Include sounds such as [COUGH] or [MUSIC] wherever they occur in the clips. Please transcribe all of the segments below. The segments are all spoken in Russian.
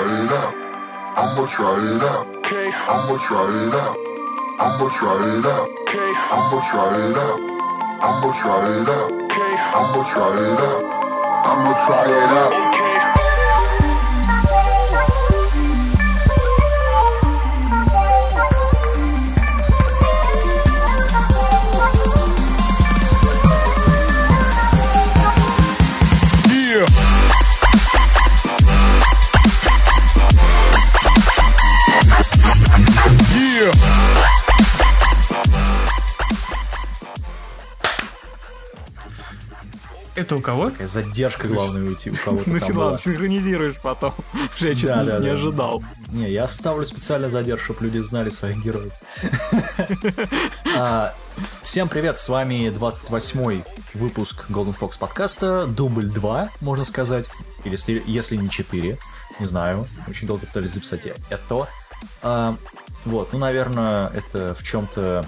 try it out. I'ma try it out. I'ma try it out. I'ma try it out. I'ma try it out. I'ma try it out. I'ma try it out. I'ma try it out. Это у кого? Такая задержка главная уйти у кого-то [LAUGHS] Ну, синхронизируешь потом. [LAUGHS] Я Да, не- да, не да. ожидал. Не, я ставлю специально задержку, чтобы люди знали своих героев. [LAUGHS] А, Всем привет, с вами 28-й выпуск Golden Fox подкаста, дубль 2, можно сказать, или если, не 4, не знаю, очень долго пытались записать это. А, Вот, ну, наверное, это в чем-то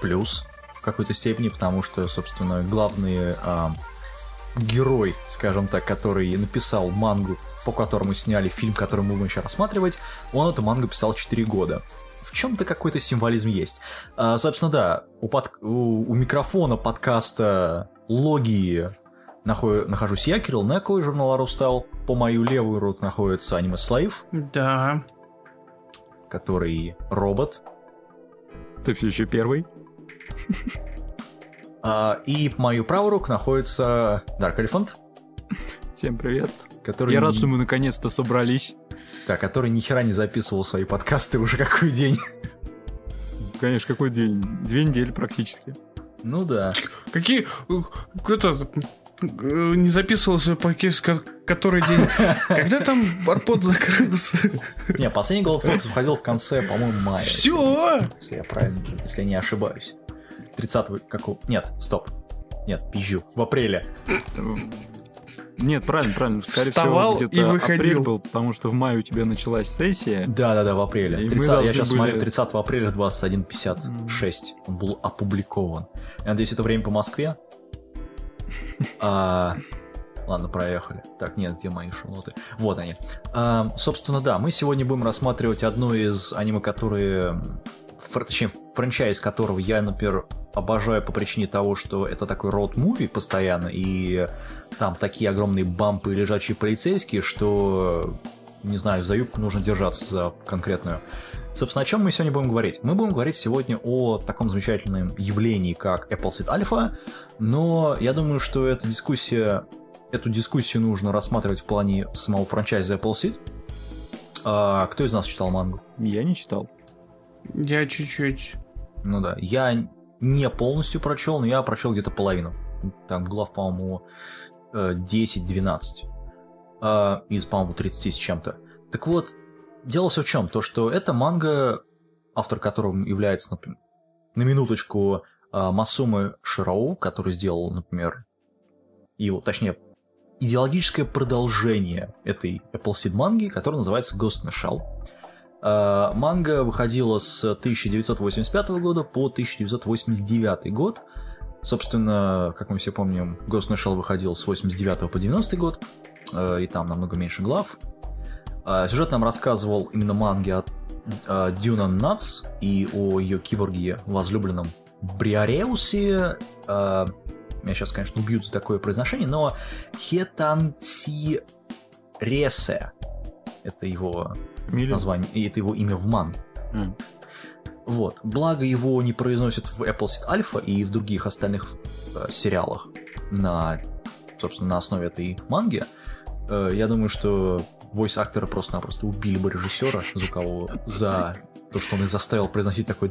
плюс в какой-то степени, потому что, собственно, главный а, герой, скажем так, который написал мангу, по которому сняли фильм, который мы будем сейчас рассматривать, он эту мангу писал 4 года. В чем-то какой-то символизм есть. А, собственно, да, у, под- у- у микрофона подкаста Логии нахо- нахожусь я, Кирилл Неко из журнала Рустал. По мою левую руку находится Аниме Слайв, Да. который робот. Ты все еще первый? [LAUGHS] А, и по мою правую руку находится Dark Elephant, Всем привет. который... Я рад, что мы наконец-то собрались. Да, который ни хера не записывал свои подкасты уже [LAUGHS] какой день. Конечно, какой день? Две недели практически. Ну да. Какие... Это... э, Не записывался пакет, ко- который день. [LAUGHS] Когда там арпод закрылся? Не, последний Gold Fox выходил в конце, по-моему, мая. Все! Если я правильно, если я не ошибаюсь. 30 какого? Нет, стоп. Нет, пизжу. В апреле. Нет, правильно, правильно. Скорее Вставал всего, и выходил. апрель был, потому что в мае у тебя началась сессия. Да-да-да, в апреле. И мы 30 я сейчас были- смотрю, 30 апреля 21.56 он был опубликован. Я надеюсь, это время по Москве. А, Ладно, проехали. Так, нет, где мои шмоты? Вот они. А, собственно, да, мы сегодня будем рассматривать одно из аниме, которые... фр- Точнее, франчайз которого я, например, обожаю по причине того, что это такой роуд-муви постоянно, и там такие огромные бампы и лежачие полицейские, что, не знаю, за юбку нужно держаться за конкретную. Собственно, о чем мы сегодня будем говорить? Мы будем говорить сегодня о таком замечательном явлении, как Appleseed Alpha, но я думаю, что эта дискуссия, эту дискуссию нужно рассматривать в плане самого франчайза Appleseed. А, кто из нас читал мангу? Я не читал. Я чуть-чуть. Ну да, я не полностью прочел, но я прочел где-то половину. Там глав, по-моему, э, 10-12 э, из, по-моему, 30 с чем-то. Так вот, дело все в чем? То, что это манга, автор которого является, например, на минуточку, э, Масумы Широу, который сделал, например, его, точнее, идеологическое продолжение этой Appleseed манги, которая называется Ghost in the Shell. Э, Манга выходила с 1985 года по 1989 год. Собственно, как мы все помним, Ghost in Shell выходил с 89 по 90 год, э, и там намного меньше глав. А Сюжет нам рассказывал именно манги от э, Дюна Натс и о ее киборге возлюбленном Бриареусе. Меня сейчас, конечно, убьют за такое произношение, но Хетанси Ресе. Это его Фамилия? название, и это его имя в манге. М. Вот. Благо его не произносят в Appleseed Alpha и в других остальных э, сериалах на, собственно, на основе этой манги. Э, я думаю, что войс актера просто-напросто убили бы режиссера звукового за то, что он их заставил произносить такое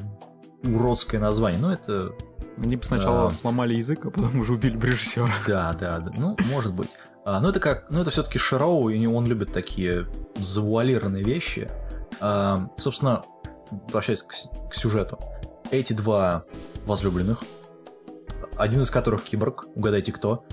уродское название. Ну, это Они бы сначала Да. сломали язык, а потом уже убили бы режиссера. Да, да, да. Ну, может быть. А, но это как, ну это все-таки Широу, и он любит такие завуалированные вещи. А, собственно, возвращаясь к, к сюжету. Эти два возлюбленных, один из которых киборг, угадайте кто.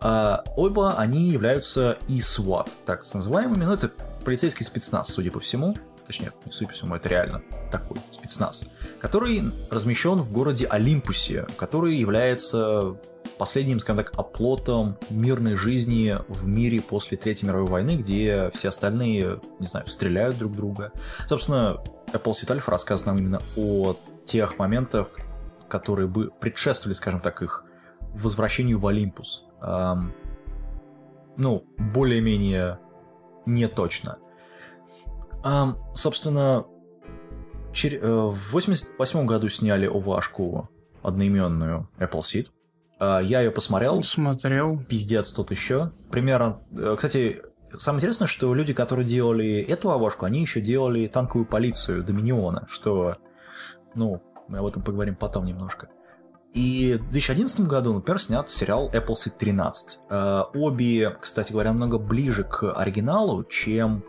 А, оба они являются ИСВАТ, так называемыми, но это полицейский спецназ, судя по всему. Точнее, не судя по всему, это реально такой спецназ, который размещен в городе Олимпусе, который является последним, скажем так, оплотом мирной жизни в мире после Третьей мировой войны, где все остальные, не знаю, стреляют друг друга. Собственно, Apple Alpha рассказывает нам именно о тех моментах, которые бы предшествовали, скажем так, их возвращению в Олимпус. Эм, ну, более-менее не точно. Эм, собственно, чер... э, в 88 году сняли овашку одноименную Apple Seed. Э, я ее посмотрел. Смотрел. Пиздец тут еще. Примерно... Э, кстати, самое интересное, что люди, которые делали эту овашку, они еще делали танковую полицию Доминиона, что... Ну, мы об этом поговорим потом немножко. И в 2011 году, например, снят сериал Appleseed 13. Э, обе, кстати говоря, намного ближе к оригиналу, чем,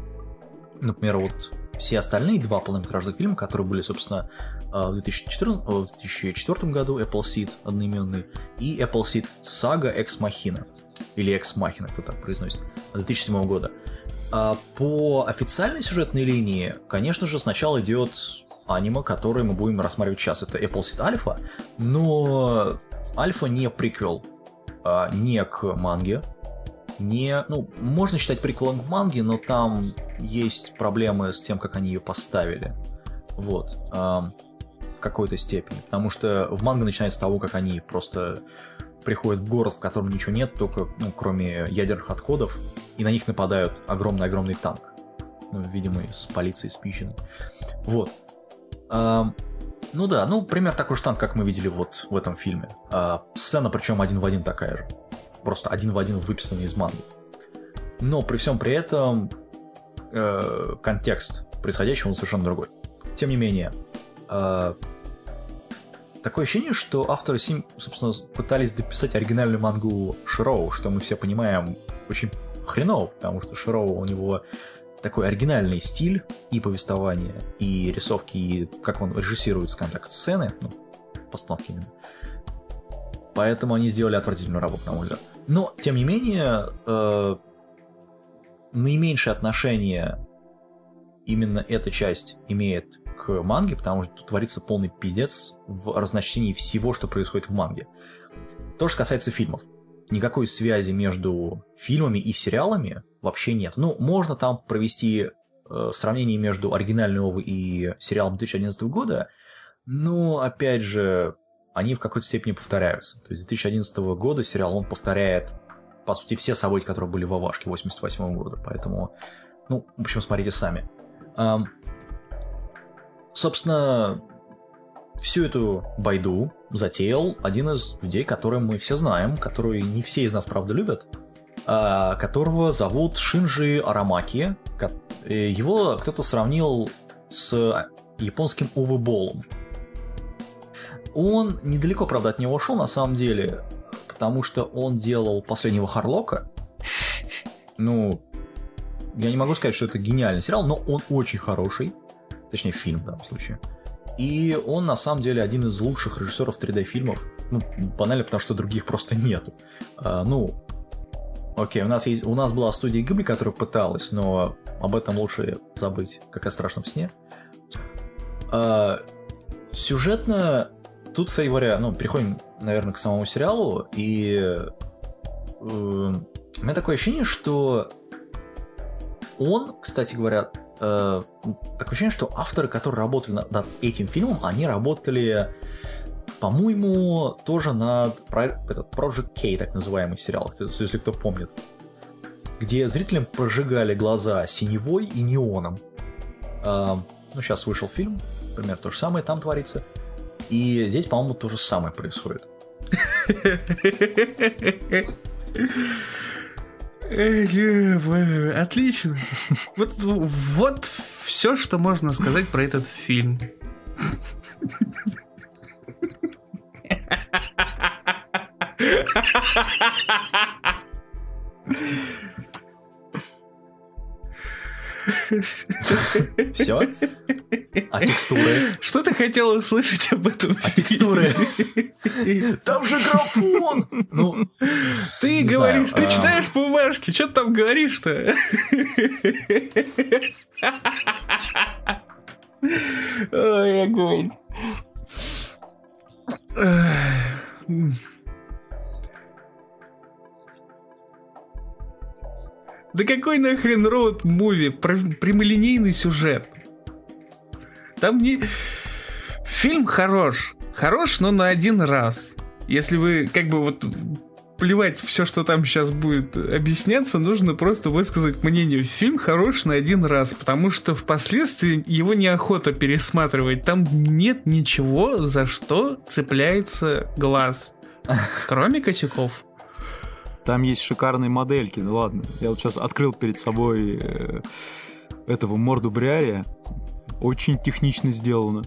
например, вот все остальные два полнометражных фильма, которые были, собственно, э, в 2014, в 2004 году Appleseed одноименный и Appleseed Saga Ex Machina, или Ex Machina, кто так произносит, 2007 года. А по официальной сюжетной линии, конечно же, сначала идет аниме, которое мы будем рассматривать сейчас. Это Appleseed Alpha, но Альфа не приквел, а, не к манге, не, ну, можно считать приквелом к манге, но там есть проблемы с тем, как они ее поставили. Вот. А, в какой-то степени. Потому что в манге начинается с того, как они просто приходят в город, в котором ничего нет, только, ну, кроме ядерных отходов, и на них нападают огромный-огромный танк. Ну, видимо, из полиции спиченный. Вот. А, ну да, ну пример такой же танк, как мы видели вот в этом фильме. А, сцена причем один в один такая же. Просто один в один выписанная из манги. Но при всем при этом э, контекст происходящего он совершенно другой. Тем не менее, э, такое ощущение, что авторы, собственно, пытались дописать оригинальную мангу Широу, что мы все понимаем очень хреново, потому что Широу у него такой оригинальный стиль и повествования, и рисовки, и как он режиссирует, скажем так, сцены, ну, постановки именно. Поэтому они сделали отвратительную работу, на мой взгляд. Но, тем не менее, э, наименьшее отношение именно эта часть имеет к манге, потому что тут творится полный пиздец в разночтении всего, что происходит в манге. То, что касается фильмов. Никакой связи между фильмами и сериалами вообще нет. Ну, можно там провести э, сравнение между оригинальной Овы и сериалом 2011 года, но, опять же, они в какой-то степени повторяются. То есть 2011 года сериал, он повторяет, по сути, все события, которые были в Авашке 88 года, поэтому, ну, в общем, смотрите сами. Эм, собственно, всю эту байду затеял один из людей, которого мы все знаем, который не все из нас, правда, любят, а, которого зовут Шинжи Арамаки. Э, его кто-то сравнил с японским Увеболом. Он недалеко, правда, от него ушел, на самом деле, потому что он делал последнего Харлока. Ну, я не могу сказать, что это гениальный сериал, но он очень хороший. Точнее, фильм в данном случае. И он, на самом деле, один из лучших режиссеров 3D-фильмов. Ну, банально, потому что других просто нету. А, ну, Окей, у нас, есть, у нас была студия Гибли, которая пыталась, но об этом лучше забыть, как о страшном сне. А, сюжетно, тут, кстати говоря, ну, переходим, наверное, к самому сериалу, и э, у меня такое ощущение, что он, кстати говоря, э, такое ощущение, что авторы, которые работали над, над этим фильмом, они работали по-моему, тоже над этот Project K, так называемый сериал, если кто помнит. Где зрителям прожигали глаза синевой и неоном. А, ну, сейчас вышел фильм, например, то же самое там творится. И здесь, по-моему, то же самое происходит. Отлично. Вот, вот все, что можно сказать про этот фильм. Все? А текстуры? Что ты хотел услышать об этом? А текстуры? Там же графон! Ну, ты говоришь, ты а... читаешь бумажки, что ты там говоришь-то? Ой, огонь. Да какой нахрен роуд-муви? Прямолинейный сюжет. Там не... Фильм хорош. Хорош, но на один раз. Если вы как бы вот плевать все, что там сейчас будет объясняться, нужно просто высказать мнение. Фильм хорош на один раз, потому что впоследствии его неохота пересматривать. Там нет ничего, за что цепляется глаз. [LAUGHS] Кроме косяков. Там есть шикарные модельки. Ну ладно, я вот сейчас открыл перед собой э, этого морду Бриария. Очень технично сделано.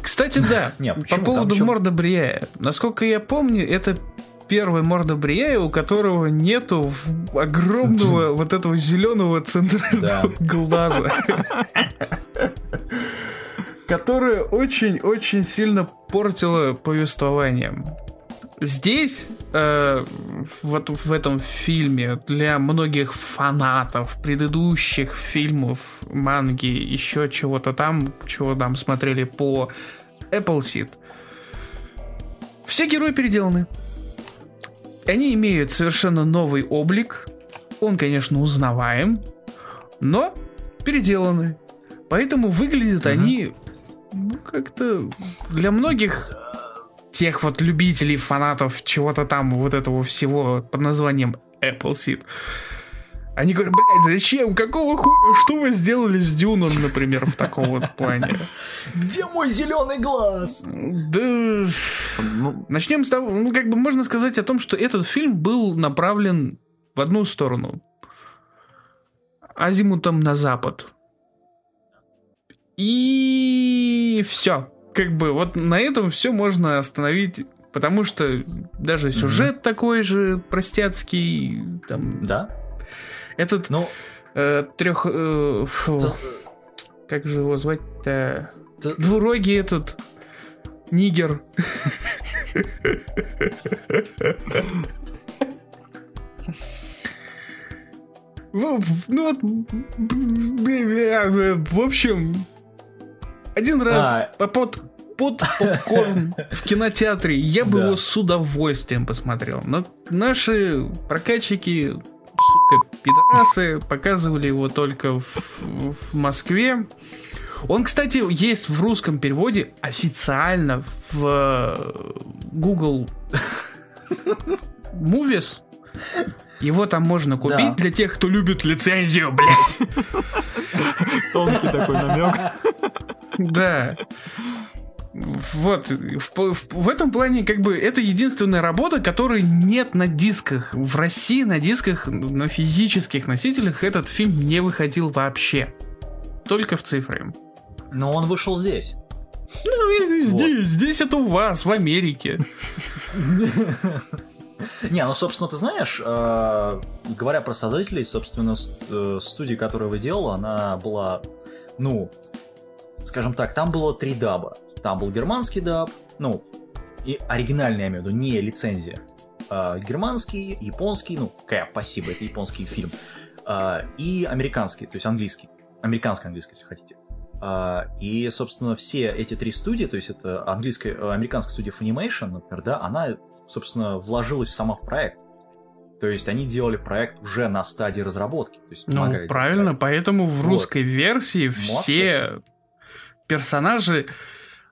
Кстати, да, [LAUGHS] Не, по поводу Там морда Бриая. Насколько я помню, это первый морда Бриая, у которого нету огромного [LAUGHS] вот этого зеленого центрального [LAUGHS] глаза. Которое очень-очень сильно портило повествование. Здесь, э, вот в этом фильме, для многих фанатов предыдущих фильмов, манги, еще чего-то там, чего там смотрели по Appleseed, все герои переделаны. Они имеют совершенно новый облик. Он, конечно, узнаваем, но переделаны. Поэтому выглядят они ну, как-то для многих тех вот любителей, фанатов чего-то там, вот этого всего под названием Appleseed. Они говорят, блядь, зачем? Какого хуя? Что вы сделали с Дюном, например, в таком вот плане? Где мой зеленый глаз? Да... Ну, Начнем с того, ну, как бы можно сказать о том, что этот фильм был направлен в одну сторону. Азимутом на запад. И все. Как бы вот на этом все можно остановить, потому что даже сюжет такой же простяцкий. Там, Да? этот Ну, трех... э, фу, т- как же его звать-то? т- Двурогий этот нигер. Ну, ну, в общем, один раз А. по- под, под попкорн в кинотеатре я бы Да. его с удовольствием посмотрел. Но наши прокатчики, сука, пидорасы, показывали его только в, в Москве. Он, кстати, есть в русском переводе официально в э, Google Movies. Его там можно купить Да. для тех, кто любит лицензию, блядь. тонкий такой намек. Да. Вот, в, в- в этом плане, как бы, это единственная работа, которой нет на дисках. В России на дисках, на физических носителях этот фильм не выходил вообще. Только в цифре. но он вышел здесь. Ну, здесь, здесь это у вас, в Америке. Не, ну, собственно, ты знаешь, э, говоря про создателей, собственно, э, студия, которая его делала, она была, ну, скажем так, там было три даба. Там был германский даб, ну, и оригинальный, я имею в виду, не лицензия. А, германский, японский, ну, какая, спасибо, это японский фильм. А, и американский, то есть английский. Американско-английский, если хотите. А, и, собственно, все эти три студии, то есть это английская, э, американская студия Funimation, например, да, она, собственно, вложилась сама в проект. То есть они делали проект уже на стадии разработки. То есть Ну, правильно, проект. поэтому в Вот. русской версии все персонажи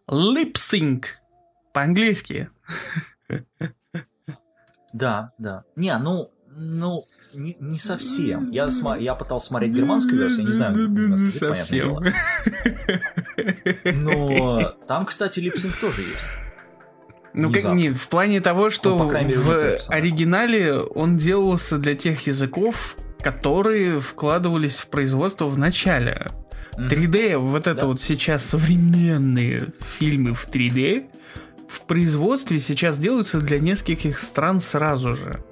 липсинг по-английски. Да, да. Не, ну, ну, не, не совсем. Я, сма- я пытался смотреть германскую версию, я не знаю, Не совсем. Но там, кстати, липсинг тоже есть. Ну, как не, в плане того, что Ну, мере, в оригинале он делался для тех языков, которые вкладывались в производство в начале. Мгм. 3D, вот это Да. вот сейчас современные фильмы в 3D, в производстве сейчас делаются для нескольких стран сразу же.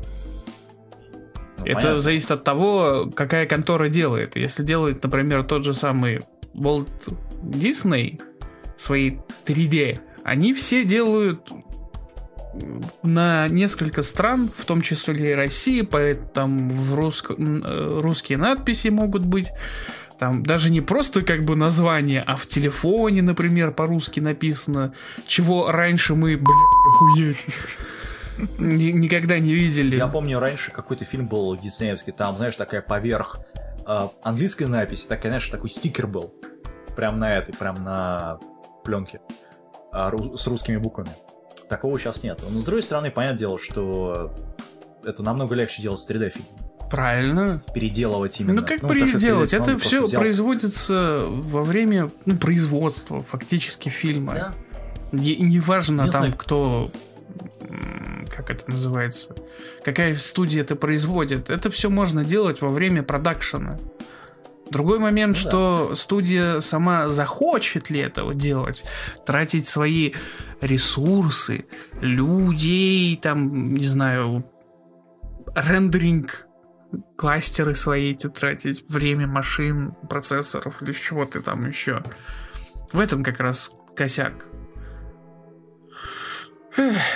Ну, Это понятно. зависит от того, какая контора делает. Если делает, например, тот же самый Walt Disney свои 3D, они все делают на несколько стран, в том числе и России, поэтому в русско- э, русские надписи могут быть. Там даже не просто как бы название, а в телефоне, например, по-русски написано, чего раньше мы, блядь, охуеть. ни- никогда не видели. Я помню, раньше какой-то фильм был диснеевский, там, знаешь, такая поверх э, английской надписи, такая, знаешь, такой стикер был. Прям на этой, прям на пленке. а, с русскими буквами. Такого сейчас нет. Но с другой стороны, понятное дело, что это намного легче делать с 3D фильм. Правильно. Переделывать именно. Ну как что переделать? 3D Это все взял- производится во время ну, производства фактически фильма. Да. Не- Неважно там, Единственное- кто как это называется, какая студия это производит. Это все можно делать во время продакшена. Другой момент, Ну да. что студия сама захочет ли этого делать, тратить свои ресурсы, людей, там, не знаю, рендеринг, кластеры свои эти тратить, время машин, процессоров или чего-то там еще. В этом как раз косяк.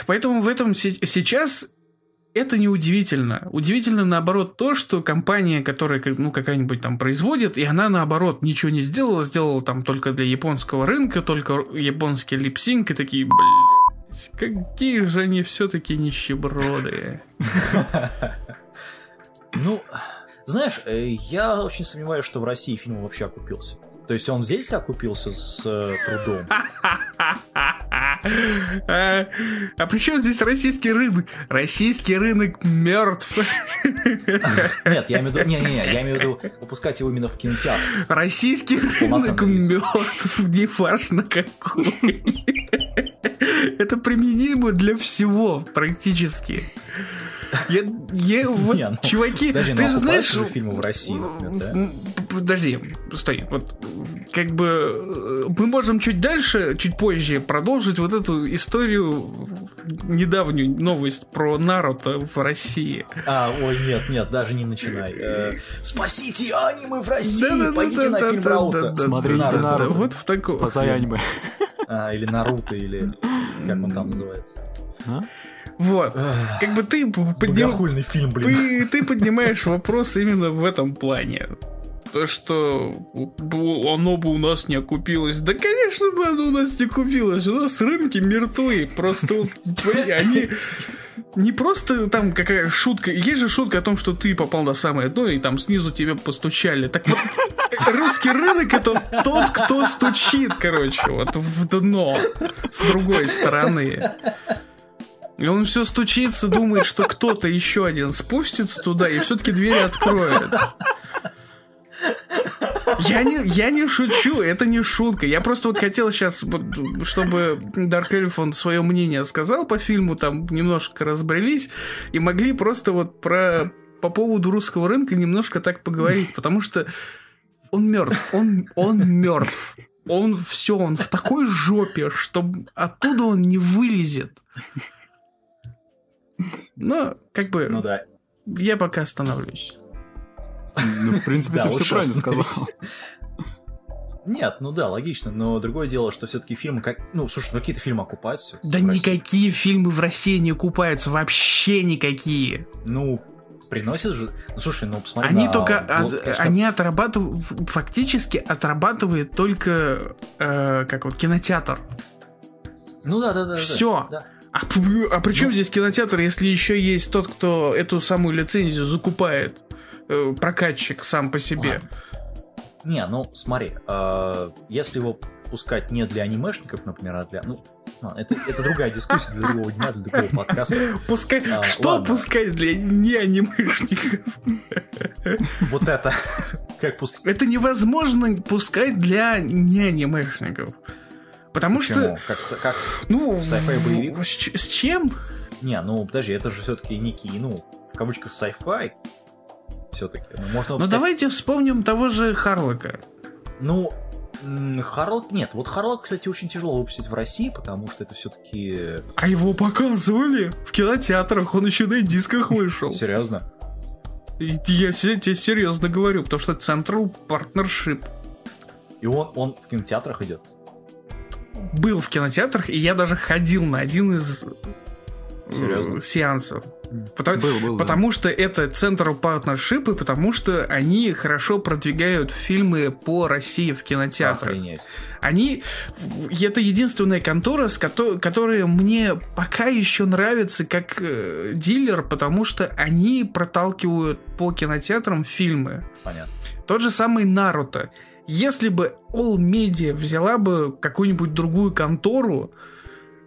Поэтому в этом се- сейчас это не удивительно. Удивительно наоборот то, что компания, которая ну, какая-нибудь там производит, и она наоборот ничего не сделала, сделала там только для японского рынка, только японский липсинг, и такие, блядь, какие же они все-таки нищеброды. [LAUGHS] Ну, знаешь, э, я очень сомневаюсь, что в России фильм вообще окупился. То есть он здесь окупился с э, трудом. А, а при чем здесь российский рынок? Российский рынок мертв. Нет, я имею в виду, не, не, не, я имею в виду выпускать его именно в кинотеатр. Российский рынок мертв, неважно какой. Это применимо для всего практически. Я, я [LAUGHS] вот, Не, ну, чуваки, Подожди, ну ты же знаешь, же фильмы в России, например, да? Подожди, стой. Вот как бы э, мы можем чуть дальше, чуть позже продолжить вот эту историю, недавнюю новость про Наруто в России. А, ой, нет, нет, даже не начинай. Э, Спасите аниме в России! Пойдите на фильм. Смотрите Наруто. Наруто. Вот в таком. Спасай аниме. А, или Наруто, или как он там называется. А? Вот. Как бы ты Богохульный фильм, блин. ты, ты поднимаешь вопрос именно в этом плане. То, что оно бы у нас не окупилось. Да, конечно бы оно у нас не купилось. У нас рынки мертвы. Просто вот, они не просто там какая шутка. Есть же шутка о том, что ты попал на самое дно, и там снизу тебе постучали. Так вот, русский рынок это тот, кто стучит, короче, вот в дно с другой стороны. И он все стучится, думает, что кто-то еще один спустится туда и все-таки дверь откроет. Я не, я не шучу, это не шутка. Я просто вот хотел сейчас, чтобы Дарк Эльфон свое мнение сказал по фильму, там немножко разбрелись, и могли просто вот про по поводу русского рынка немножко так поговорить, потому что он мертв, он, он мертв. Он все, он в такой жопе, что оттуда он не вылезет. Но, как бы, Ну да. я пока остановлюсь. Ну, в принципе, [LAUGHS] ты все правильно сказал. Нет, ну да, логично, но другое дело, что все-таки фильмы как... Ну, слушай, ну какие-то фильмы окупаются. Да никакие фильмы в России не купаются, вообще никакие. Ну, приносят же... Ну, слушай, ну посмотри Они на- только, вот, от- конечно, они отрабатывают, фактически отрабатывает только, э, как вот, кинотеатр. Ну да, да, да. да, Всё. да. А, а при чем Ну. здесь кинотеатр, если еще есть тот, кто эту самую лицензию закупает? Э, прокатчик сам по себе. Не, ну смотри, э, если его пускать не для анимешников, например, а для... Ну, ладно, это, это другая дискуссия для другого дня, для другого подкаста. Пускай, А, что ладно. пускать для не анимешников? Вот это. Как пускать? Это невозможно пускать для не анимешников. Потому что, Как, как... ну, Sci-fi боевик? с, с чем? Не, ну подожди, это же все-таки некий, ну, в кавычках sci-fi. Все-таки. Ну, можно Ну выпускать- давайте вспомним того же Харлока. Ну, Харлок нет. Вот Харлок, кстати, очень тяжело выпустить в России, потому что это все-таки... А его показывали в кинотеатрах, он еще на дисках вышел. [LAUGHS] Серьезно? Я тебе серьезно говорю, потому что Central Partnership И он, он в кинотеатрах идет? Был в кинотеатрах, и я даже ходил на один из э, Серьезно? сеансов. Потому, был, был, потому да. что это Central Partnership, и потому что они хорошо продвигают фильмы по России в кинотеатрах. Охренеть. Они... Это единственная контора, с ко- которая мне пока еще нравится как э, дилер, потому что они проталкивают по кинотеатрам фильмы. Понятно. Тот же самый Наруто. Если бы All Media взяла бы какую-нибудь другую контору,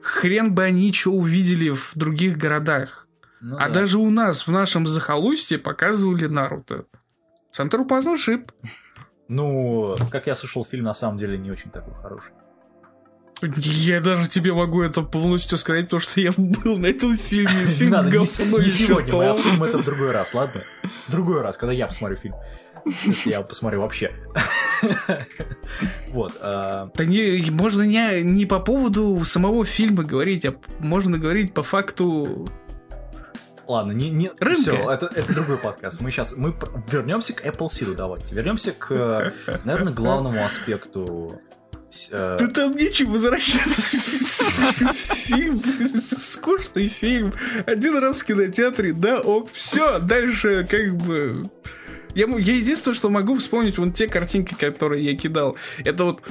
хрен бы они что увидели в других городах. Ну, а да. даже у нас, в нашем захолустье, показывали Наруто. Центр Partnership. Ну, как я слышал, фильм на самом деле не очень такой хороший. Я даже тебе могу это полностью сказать, потому что я был на этом фильме. [LAUGHS] Фильм Надо, говно не, не сегодня, мы обсудим это в другой раз, ладно? В другой раз, когда я посмотрю фильм. Я посмотрю вообще. [LAUGHS] Вот. Да не, можно не, не по поводу самого фильма говорить, а можно говорить по факту Ладно, не, не... Все, это, это другой подкаст. Мы сейчас мы вернемся к Apple Seed, давайте. Вернемся к, наверное, главному аспекту э, да там нечем возвращаться. Фильм, скучный фильм. Один раз в кинотеатре, да, ок, все, дальше как бы я, я единственное, что могу вспомнить, вон те картинки, которые я кидал. Это вот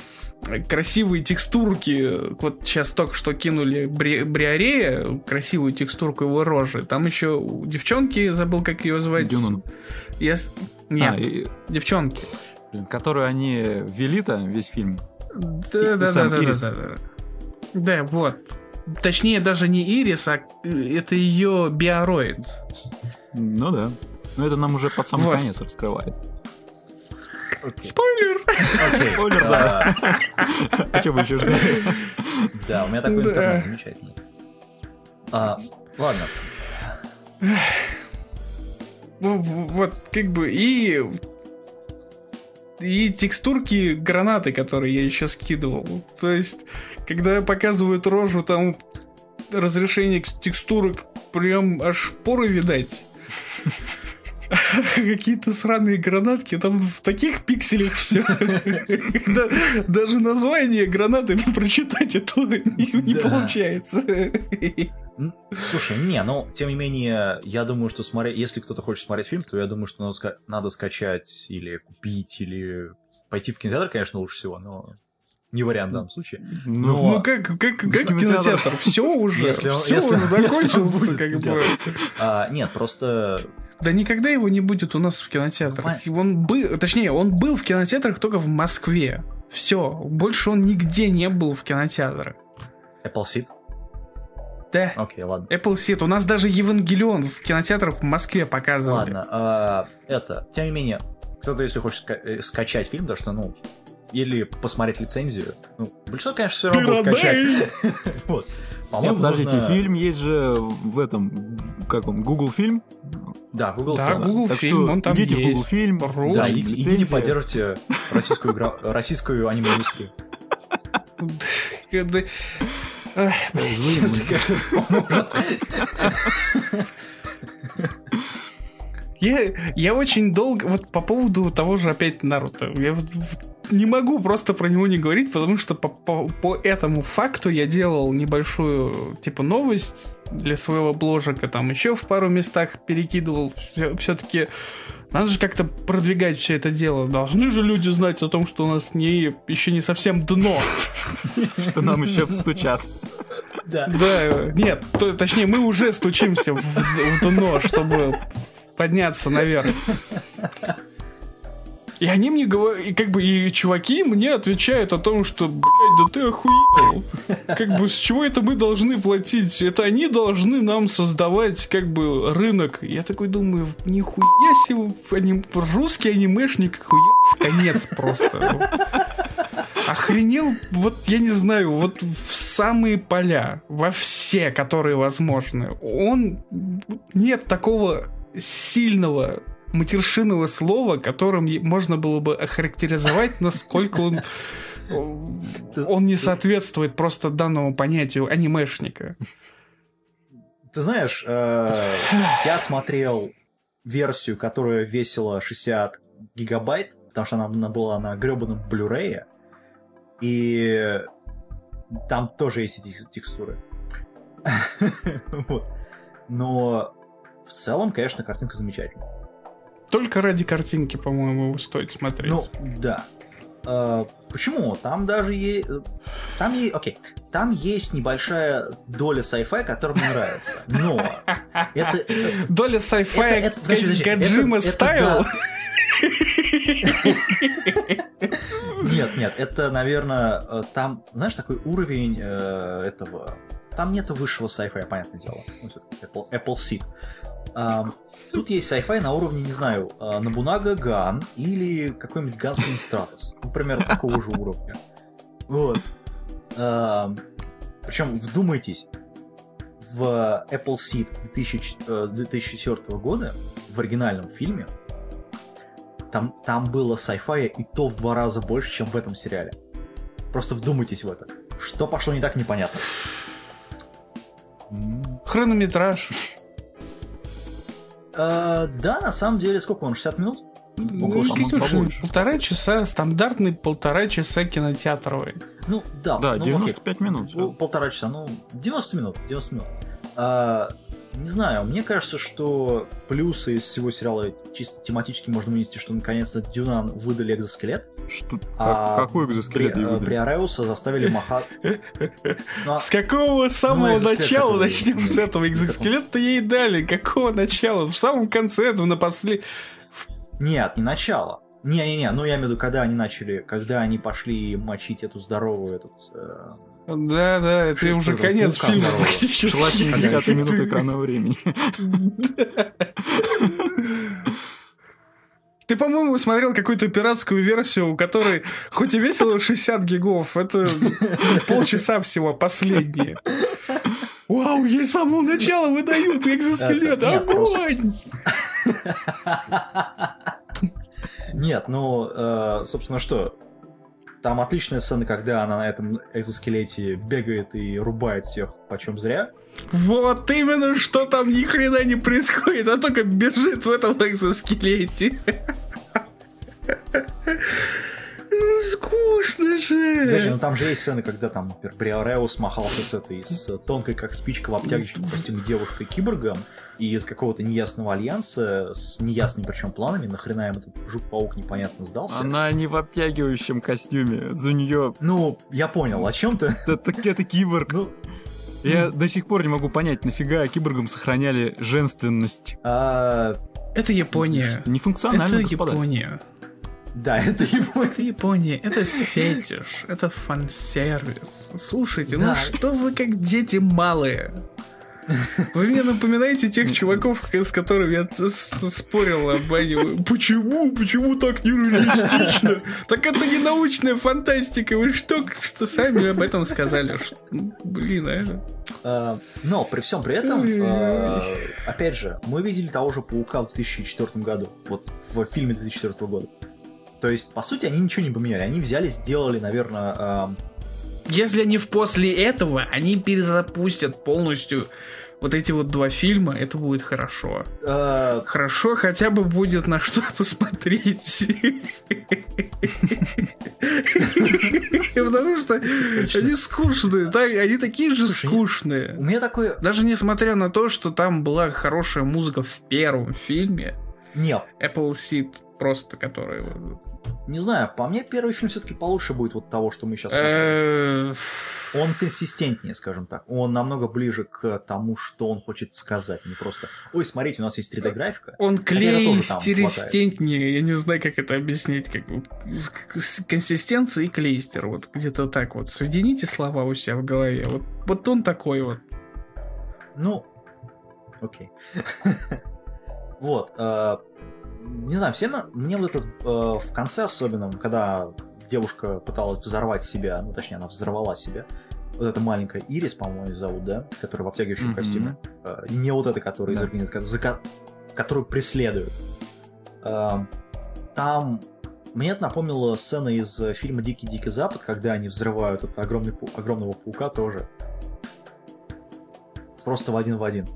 красивые текстурки. Вот сейчас только что кинули Бри, Бриарея, красивую текстурку его рожи. Там еще девчонки, забыл, как ее звать. Дюнан. Я... Нет, а, и... девчонки. Которую они вели-то весь фильм. Да, да, да, да, да, да. Да, вот. Точнее, даже не Ирис, а это ее биороид. Ну да. Но это нам уже под самый вот. конец раскрывает. Okay. Спойлер! Okay. Спойлер, да. А что вы еще ждали? Да, у меня такой интернет замечательный. А, ладно. Вот, как бы, и и текстурки гранаты, которые я еще скидывал. То есть, когда показывают рожу, там разрешение текстурок прям аж поры видать. [LAUGHS] какие-то сраные гранатки, там в таких пикселях все. [LAUGHS] Даже название гранаты [LAUGHS] прочитать это не получается. Слушай, не, ну, тем не менее, я думаю, что смотреть, если кто-то хочет смотреть фильм, то я думаю, что надо скачать или купить, или пойти в кинотеатр, конечно, лучше всего, но не вариант в данном случае. Но... Ну, ну как, как, как кинотеатр? Все уже, если он, все если, уже закончился, если как бы. А, нет, просто да никогда его не будет у нас в кинотеатрах. Он был, точнее, он был в кинотеатрах только в Москве. Все, больше он нигде не был в кинотеатрах. Apple Seed? Да. Окей, ладно. Apple Seed. У нас даже Евангелион в кинотеатрах в Москве показывали. Ладно, а, это, тем не менее, кто-то, если хочет ска- э, скачать фильм, то что, ну, или посмотреть лицензию, ну, большинство, конечно, все равно будет скачать. [LAUGHS] вот. Нет, подождите, можно... фильм есть же в этом, как он, Google фильм? Да, Google да, фильм. Google так фильм, он там идите есть. в Google фильм. Рус, да, идите, идите поддержите российскую, игра, российскую аниме-индустрию. Я, я очень долго, вот по поводу того же опять Наруто, я не могу просто про него не говорить, потому что по, по, по этому факту я делал небольшую, типа, новость для своего бложика, там еще в пару местах перекидывал. Все, все-таки надо же как-то продвигать все это дело. Должны же люди знать о том, что у нас не, еще не совсем дно. Что нам еще стучат. Да. Да, нет, то, точнее, мы уже стучимся в, в дно, чтобы подняться наверх. И они мне говорят, и как бы и чуваки мне отвечают о том, что, блядь, да ты охуел. Как бы с чего это мы должны платить? Это они должны нам создавать как бы рынок. Я такой думаю, нихуя себе, аним... русский анимешник охуел в конец просто. Охренел, вот я не знаю, вот в самые поля, во все, которые возможны. Он нет такого сильного матершинного слова, которым можно было бы охарактеризовать, насколько он он не соответствует просто данному понятию анимешника. Ты знаешь, э, я смотрел версию, которая весила 60 гигабайт, потому что она была на гребаном Blu-ray, и там тоже есть эти текстуры. [LAUGHS] вот. Но в целом, конечно, картинка замечательная. Только ради картинки, по-моему, его стоит смотреть. Ну, да. А, почему? Там даже есть... Там есть... Окей. Там есть небольшая доля sci-fi, которая мне нравится. Но... Это... Доля sci-fi, Гаджима ставил? Нет, нет, это, наверное, там, знаешь, такой уровень э, этого... Там нету высшего sci-fi, понятное дело. Ну, Apple, Apple Seed. Тут есть sci-fi на уровне, не знаю, Набунага Ган или какой-нибудь Ганслин Стратус. Например, такого же уровня. Вот. Причем, вдумайтесь, в Apple Seed 2000, 2004 года в оригинальном фильме там, там было sci-fi и то в два раза больше, чем в этом сериале. Просто вдумайтесь в это. Что пошло не так, непонятно. Хронометраж. А, да, на самом деле, сколько он, 60 минут? Около ну, полтора часа, стандартный полтора часа кинотеатровый. Ну, да. Да, ну, 95 окей. минут. Ну, полтора часа, ну, 90 минут, 90 минут. А, не знаю, мне кажется, что плюсы из всего сериала чисто тематически можно вынести, что наконец-то Дюнан выдали экзоскелет. Что? А какой экзоскелет при, выдали? Бриареуса заставили махать. [LAUGHS] Ну, с какого ну, самого начала начнем с этого? Экзоскелет-то ей дали. Какого начала? В самом конце этого, на после... Нет, не начало. Не-не-не, ну я имею в виду, когда они начали, когда они пошли мочить эту здоровую, этот, э, да, да, это Ши, уже конец фильма практически. Желательно 10 минут экранного времени. Ты, по-моему, смотрел какую-то пиратскую версию, у которой хоть и весило 60 гигов, это полчаса всего, последние. Вау, ей с самого начала выдают экзоскелет, огонь! Нет, ну, э, собственно, что, там отличная сцена, когда она на этом экзоскелете бегает и рубает всех почем зря. Вот именно, что там ни хрена не происходит, а только бежит в этом экзоскелете. [LAUGHS] Подожди, ну там же есть сцены, когда там, например, Бриореус махался с этой, с тонкой, как спичка в обтягивающем костюме девушкой-киборгом, и из какого-то неясного альянса с неясными причем планами, нахрена им этот жук-паук непонятно сдался. Она не в обтягивающем костюме, за нее... Ну, я понял, о чем ты? [LAUGHS] Это, это киборг. Ну, я до сих пор не могу понять, нафига киборгам сохраняли женственность. А... Это Япония. Нефункционально, Это господа. Япония. Да, это Япония. Это Япония, это фетиш, это фан-сервис. Слушайте, ну да. ну что вы как дети малые? Вы мне напоминаете тех чуваков, с которыми я спорил об аниме. Почему? Почему так нереалистично? Так это не научная фантастика. Вы что, что сами об этом сказали? Блин, а это... А, но при всем при этом, а, опять же, мы видели того же Паука в 2004 году. Вот в фильме 2004 года. То есть, по сути, они ничего не поменяли. Они взяли, сделали, наверное... Если они в после этого, они перезапустят полностью вот эти вот два фильма, это будет хорошо. А... Хорошо, хотя бы будет на что [LAUGHS] посмотреть. [LAUGHS] Потому что они скучные, они такие же скучные. У меня такое... Даже несмотря на то, что там была хорошая музыка в первом фильме. Нет. Apple Seed просто, который не знаю, по мне первый фильм все-таки получше будет вот того, что мы сейчас смотрим. Э, он консистентнее, скажем так. Он намного ближе к тому, что он хочет сказать, а не просто «Ой, смотрите, у нас есть 3D-графика». Он клейстеристентнее, я не знаю, как это объяснить. Как... Консистенция и клейстер, вот где-то так вот. Соедините слова у себя в голове. Вот, вот он такой вот. Ну, окей. [LAUGHS] Вот, э, не знаю, всем мне вот этот э, в конце особенно, когда девушка пыталась взорвать себя, ну точнее она взорвала себя, вот эта маленькая Ирис, по-моему, зовут, да, которая в обтягивающем mm-hmm. костюме, э, не вот эта, которая да. из организации, за ко- которую преследуют. Э, там мне это напомнило сцена из фильма «Дикий-дикий Запад», когда они взрывают этот огромный, огромного паука тоже. Просто в один в один.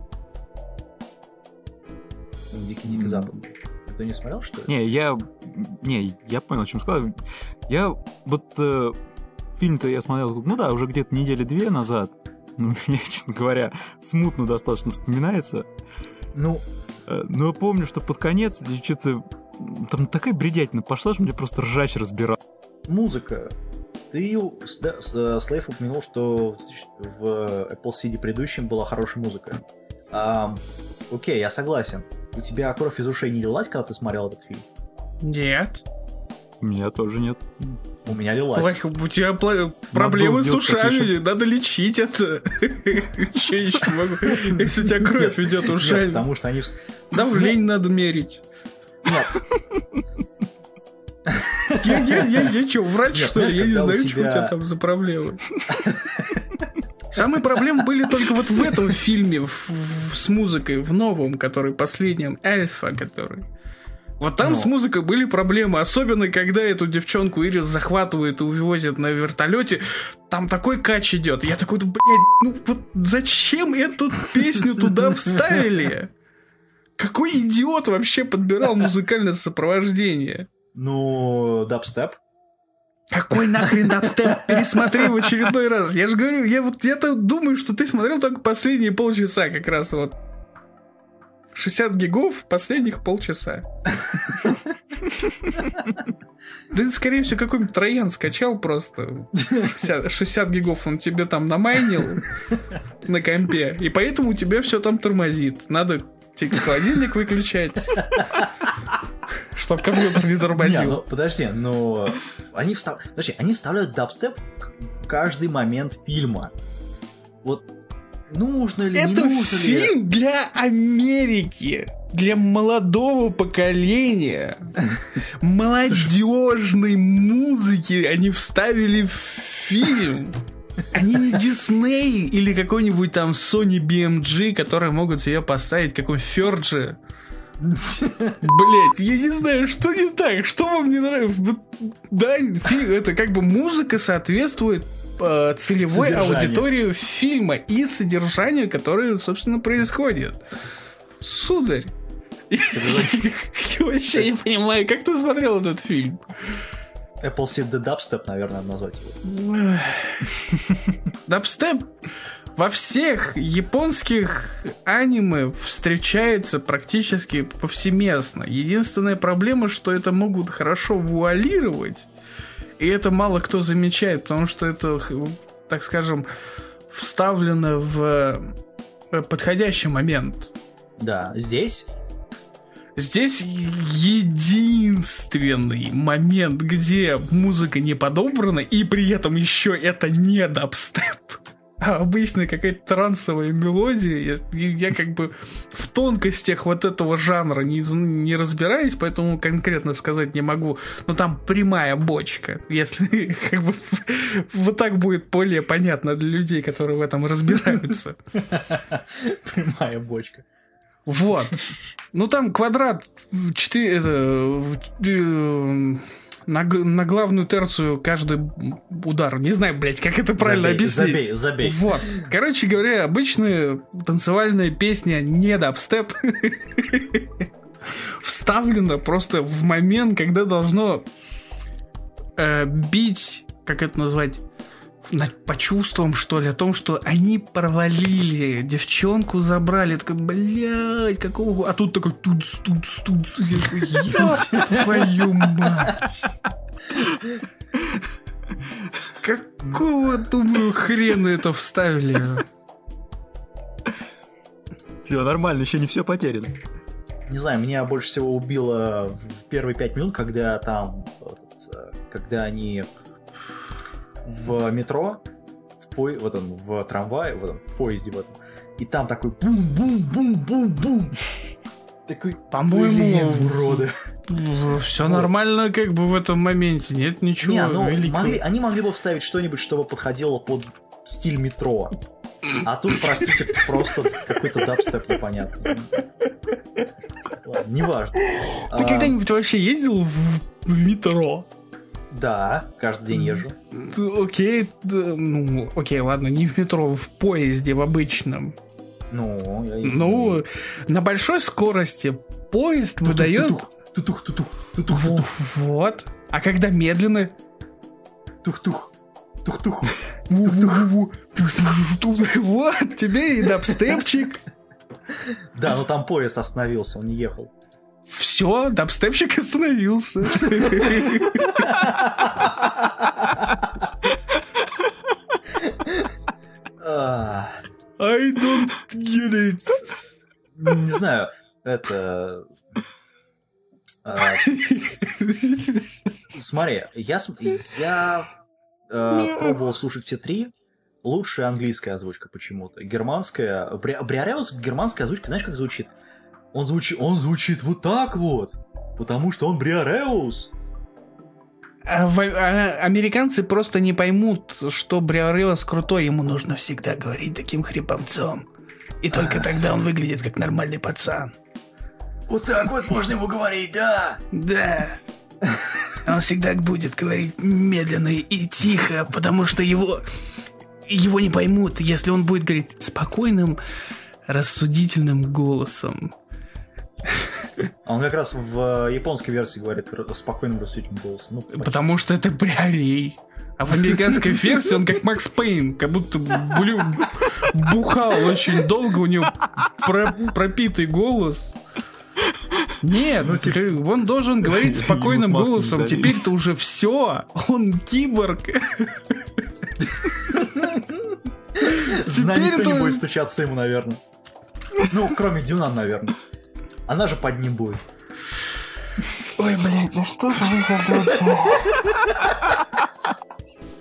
Дикий-дикий mm-hmm. Запад. Ты не смотрел, что ли? Не, я... Не, я понял, о чем сказал. Я вот... Э, фильм-то я смотрел, ну да, уже где-то недели две назад. Ну, [LAUGHS] мне, честно говоря, смутно достаточно вспоминается. Ну, Э, Но я помню, что под конец что-то там такая бредятина пошла, что мне просто ржач разбирал. музыка. Ты, с- да, с- э, упомянул, что в Apple CD предыдущем была хорошая музыка. Ам, окей, я согласен. У тебя кровь из ушей не лилась, когда ты смотрел этот фильм? Нет. У меня тоже нет. У меня лилась. Плохо, у тебя пла- проблемы с ушами, надо лечить это. [LAUGHS] Че еще могу? Если у тебя кровь идет ушами, потому что они... давление надо мерить. Нет, Я, я, я, я что, врач, что ли? Я не знаю, что у тебя- тебя там за проблемы. Самые проблемы были только вот в этом фильме в- в- с музыкой, в новом, который последнем, Альфа, который. Вот там Но. с музыкой были проблемы, особенно когда эту девчонку Ирис захватывают и увозят на вертолете. Там такой кач идет. Я такой, «Да, блядь, ну вот зачем эту песню туда вставили? Какой идиот вообще подбирал музыкальное сопровождение? ну, дабстеп. Какой нахрен дабстеп? Пересмотри в очередной раз. Я же говорю, я вот я-то думаю, что ты смотрел только последние полчаса как раз вот. 60 гигов последних полчаса. Да это, скорее всего, какой-нибудь троян скачал просто. 60, 60 гигов он тебе там намайнил на компе. И поэтому у тебя все там тормозит. Надо тебе холодильник выключать. Чтоб компьютер не Не, тормозил. ну, подожди, но они, встав... подожди, они вставляют дабстеп в- каждый момент фильма. Вот нужно ли, не Это ли? фильм для Америки, для молодого поколения, молодежной музыки. Они вставили в фильм. Они не Дисней или какой-нибудь там Sony BMG, которые могут себе поставить какой-нибудь Ферджи. Блять, я не знаю, что не так, что вам не нравится. Да, это как бы музыка соответствует э, целевой аудитории фильма и содержанию, которое, собственно, происходит. Сударь, [LAUGHS] я вообще не понимаю, как ты смотрел этот фильм? Apple Seed the Dubstep, наверное, назвать его. Дабстеп во всех японских аниме встречается практически повсеместно. Единственная проблема, что это могут хорошо вуалировать, и это мало кто замечает, потому что это, так скажем, вставлено в э, подходящий момент. Да, здесь Здесь единственный момент, где музыка не подобрана, и при этом еще это не дабстеп. А обычная какая-то трансовая мелодия. Я, я как бы в тонкостях вот этого жанра не, не разбираюсь, поэтому конкретно сказать не могу. Но там прямая бочка. Если [LAUGHS] как бы вот так будет более понятно для людей, которые в этом разбираются. [LAUGHS] прямая бочка. Вот. Ну там квадрат 4, это, э, на, на главную терцию каждый удар. Не знаю, блядь, как это правильно Забей, объяснить. забей, забей. Вот. Короче говоря, обычная танцевальная песня не дабстеп [LAUGHS] вставлена просто в момент, когда должно э, бить, как это назвать, на- по чувствам, что ли, о том, что они провалили, девчонку забрали, такой, блядь, какого... А тут такой. Я такой, «Ёб [LAUGHS] твою мать. Какого, думаю, хрена это вставили? Все нормально, еще не все потеряно. Не знаю, меня больше всего убило в первые пять минут, когда там, э, когда они в метро, в, пое- в, этом, в трамвае, в, этом, в поезде в этом, и там такой бум-бум-бум-бум-бум. [LAUGHS] Такой, По-моему, «Блин, уроды. Все Вот. нормально как бы в этом моменте, нет ничего Не, ну, могли, они могли бы вставить что-нибудь, чтобы подходило под стиль метро. А тут, простите, просто какой-то дабстеп непонятный. Ладно, неважно. Ты А, когда-нибудь вообще ездил в, в метро? Да, каждый день езжу. Окей, да, ну, окей, ладно, не в метро, в поезде, в обычном. Ну, я Ну, на большой скорости поезд выдает... Тутух, тутух, тутух, тутух, Вот. А когда медленно... тух-тух, тух-тух. Вот, тебе и дабстепчик. Да, но там поезд остановился, он не ехал. Все, дабстепщик остановился. А, I don't get it. Не знаю, это... а, Смотри, я, я э, пробовал слушать все три. Лучшая английская озвучка почему-то. Германская... Бри- Бриареус, германская озвучка, знаешь, как звучит? Он, звучит, он звучит вот так вот. Потому что он Бриареус. А в- а американцы просто не поймут, что Бриорелос крутой, ему нужно всегда говорить таким хрипомцом. И только тогда он выглядит как нормальный пацан. Вот так вот можно ему говорить, да? Да. Он всегда будет говорить медленно и тихо, потому что его... Его не поймут, если он будет говорить спокойным, рассудительным голосом. А [LAUGHS] он как раз в э, японской версии говорит спокойным рассудительным голосом. Ну, почти. Потому что это Бриолей. А в американской версии он как Макс Пейн, как будто блю, бухал очень долго, у него про- пропитый голос. Нет, Ну, типа- он должен говорить спокойным голосом. Теперь-то уже все. Он киборг. Знаю, теперь никто не будет стучаться ему, наверное. Ну, кроме Дюнан, наверное. Она же под ним будет. Ой, блядь, ну что же вы за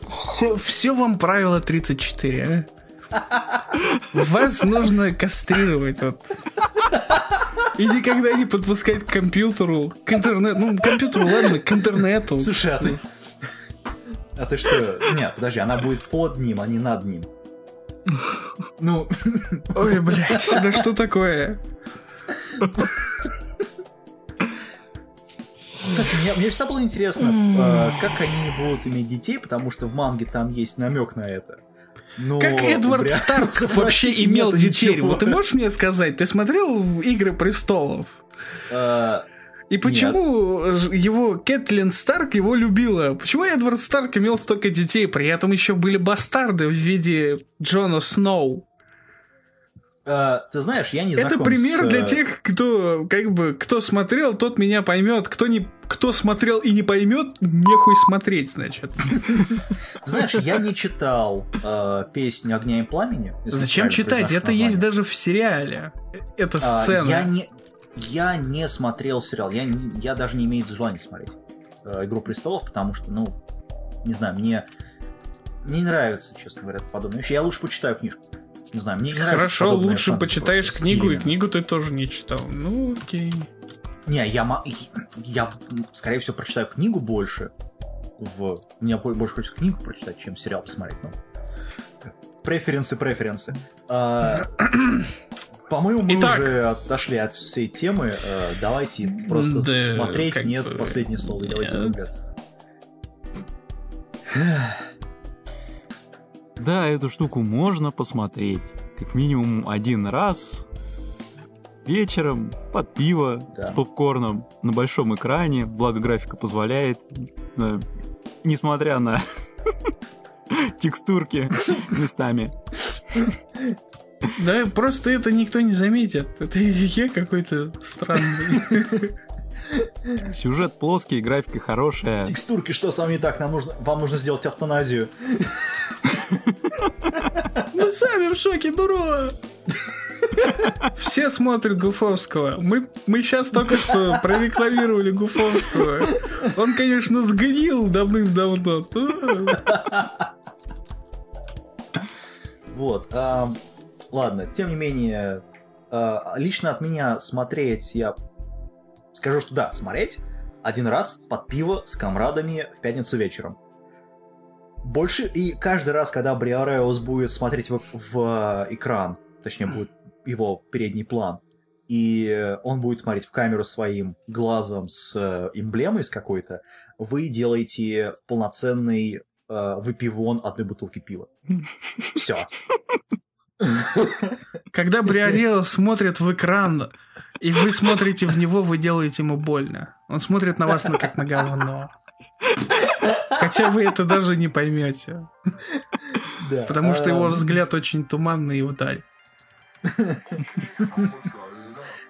все, все вам правило 34, а? Вас нужно кастрировать, вот. И никогда не подпускать к компьютеру, к интернету, ну, к компьютеру, ладно, к интернету. Слушай, а ты... А ты что? Нет, подожди, она будет под ним, а не над ним. Ну, Ой, блядь, да что такое? Кстати, мне, мне всегда было интересно, э, как они будут иметь детей, потому что в манге там есть намек на это. Но Как Эдвард прям, [LAUGHS] Старк вообще имел детей? ничего. Вот ты можешь мне сказать, ты смотрел «Игры престолов»? Э, И почему ж- его Кэтлин Старк его любила? Почему Эдвард Старк имел столько детей? При этом еще были бастарды в виде Джона Сноу. Э, Ты знаешь, я не Это знаком пример с, для э, тех, кто как бы кто смотрел, тот меня поймет. Кто не кто смотрел и не поймет, нехуй смотреть, значит. Знаешь, я не читал э, песню огня и пламени. Зачем читать? Это есть название. даже в сериале. Э, Эта А, сцена. я не, я не смотрел сериал, я, не- я даже не имею желания смотреть э, Игру престолов, потому что, ну, не знаю, мне не нравится, честно говоря, подобные вещи. Я лучше почитаю книжку. Не знаю, мне не нравится Хорошо, лучше почитаешь просто книгу, и стилями. книгу ты тоже не читал. Ну, окей. Не, я, я, м, скорее всего, прочитаю книгу больше. В... Мне бо- больше хочется книгу прочитать, чем сериал посмотреть. Ну, преференсы, преференсы. А, [COUGHS] По-моему, мы Итак. уже отошли от всей темы. Э, Давайте просто Да, смотреть. Нет, бы, последнее слово. и Давайте нет. Да, эту штуку можно посмотреть. Как минимум один раз вечером под пиво Да. с попкорном на большом экране, благо графика позволяет, э, несмотря на [LAUGHS] текстурки [LAUGHS] местами. Да, просто это никто не заметит. Это я какой-то странный. [LAUGHS] Сюжет плоский, графика хорошая. Текстурки, что с вами не так? Нам нужно, вам нужно сделать автоназию. Мы сами в шоке, бро! Все смотрят Гуфовского. Мы, мы сейчас только что прорекламировали Гуфовского. Он, конечно, сгнил давным-давно. Вот. ам, ладно, тем не менее, а, лично от меня смотреть, я скажу, что да, смотреть один раз под пиво с комрадами в пятницу вечером. Больше, и каждый раз, когда Бриареус будет смотреть в, в экран, точнее, будет его передний план, и он будет смотреть в камеру своим глазом с э, эмблемой с какой-то, вы делаете полноценный э, выпивон одной бутылки пива. Все. Когда [LAUGHS] Бриарео смотрит в экран, и вы смотрите в него, вы делаете ему больно. Он смотрит на вас ну, как на говно. Хотя вы это даже не поймете. Потому что его взгляд очень туманный и вдаль.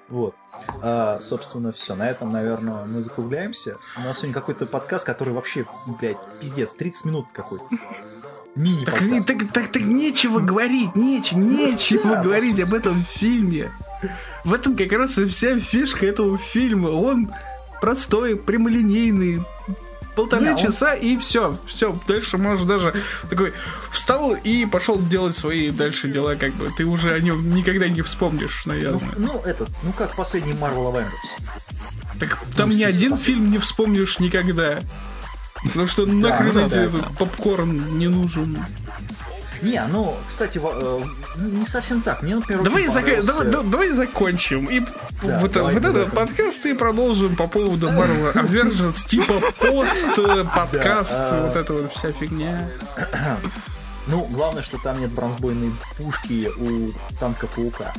Вот. А, собственно, все. На этом, наверное, мы закругляемся. У нас сегодня какой-то подкаст, который вообще, блядь, пиздец, 30 минут какой-то. Мини так, так, так, так нечего говорить, нечего, нечего да, говорить об этом фильме. В этом как раз и вся фишка этого фильма. Он простой, прямолинейный, полтора не, часа и все, все, дальше можешь даже такой встал и пошел делать свои дальше дела, как бы ты уже о нем никогда не вспомнишь, наверное. Ну, ну этот, ну как последний Marvel Avengers. Так там ни один фильм не вспомнишь никогда. Потому что нахрен тебе этот попкорн не нужен. Не, ну, кстати, э, не совсем так. Мне, например, давай, зак... давай, давай закончим. И да, вот, давай, вот этот подкаст и продолжим по поводу Marvel Avengers, типа пост-подкаст, [LAUGHS] а вот эта вот вся фигня. [CLEARS THROAT] Ну, главное, что там нет бронзбойной пушки у танка Паука.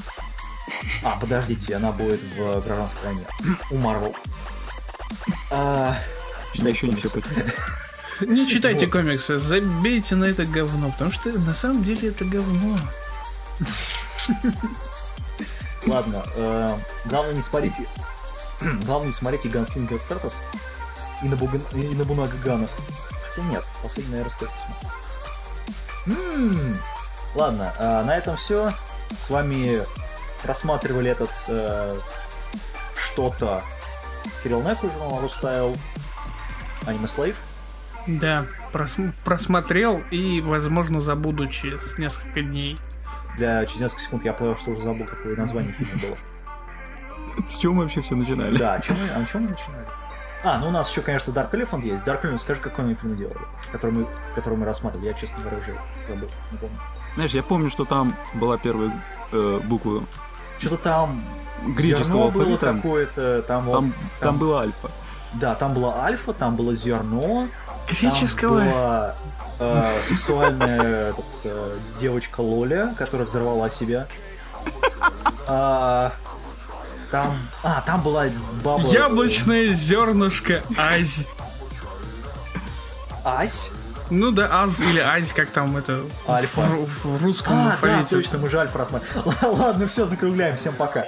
А, подождите, она будет в гражданской войне. [CLEARS THROAT] У Марвел. А, да еще не все [LAUGHS] потеряно. Не читайте вот. комиксы, забейте на это говно, потому что на самом деле это говно. Ладно, э, главное не смотрите. [CLEARS THROAT] главное не смотрите Ганслинга Статус и на, Бубин, и на Бунага Гана. Хотя нет, последний, наверное, стоит посмотреть. М-м-м. Ладно, э, на этом все. С вами просматривали этот э, что-то Кирилл Неку, журнал Рустайл, Аниме Слейв. Да, прос- просмотрел и, возможно, забуду через несколько дней. Для через несколько секунд я понял, что уже забыл, какое название фильма было. С чего мы вообще все начинали? Да, чем мы, а чем мы начинали? А, ну у нас еще, конечно, Dark Elephant есть. Dark Elephant, скажи, какой мы фильм делали, который мы, который мы рассматривали. Я, честно говоря, уже забыл, не помню. Знаешь, я помню, что там была первая э, буква. Что-то там греческого было какое-то, там, там, там, там было альфа. Да, там было альфа, там было зерно, Греческого. Там была э, сексуальная этот, э, девочка Лоля, которая взорвала себя. А, там, а, там была баба... Яблочное зернышко Ась. Ась? Ну да, Аз или Ась, как там это Альфа. В, в русском а, алфавите. да, точно, мы же Альфа Ладно, все, закругляем, всем пока.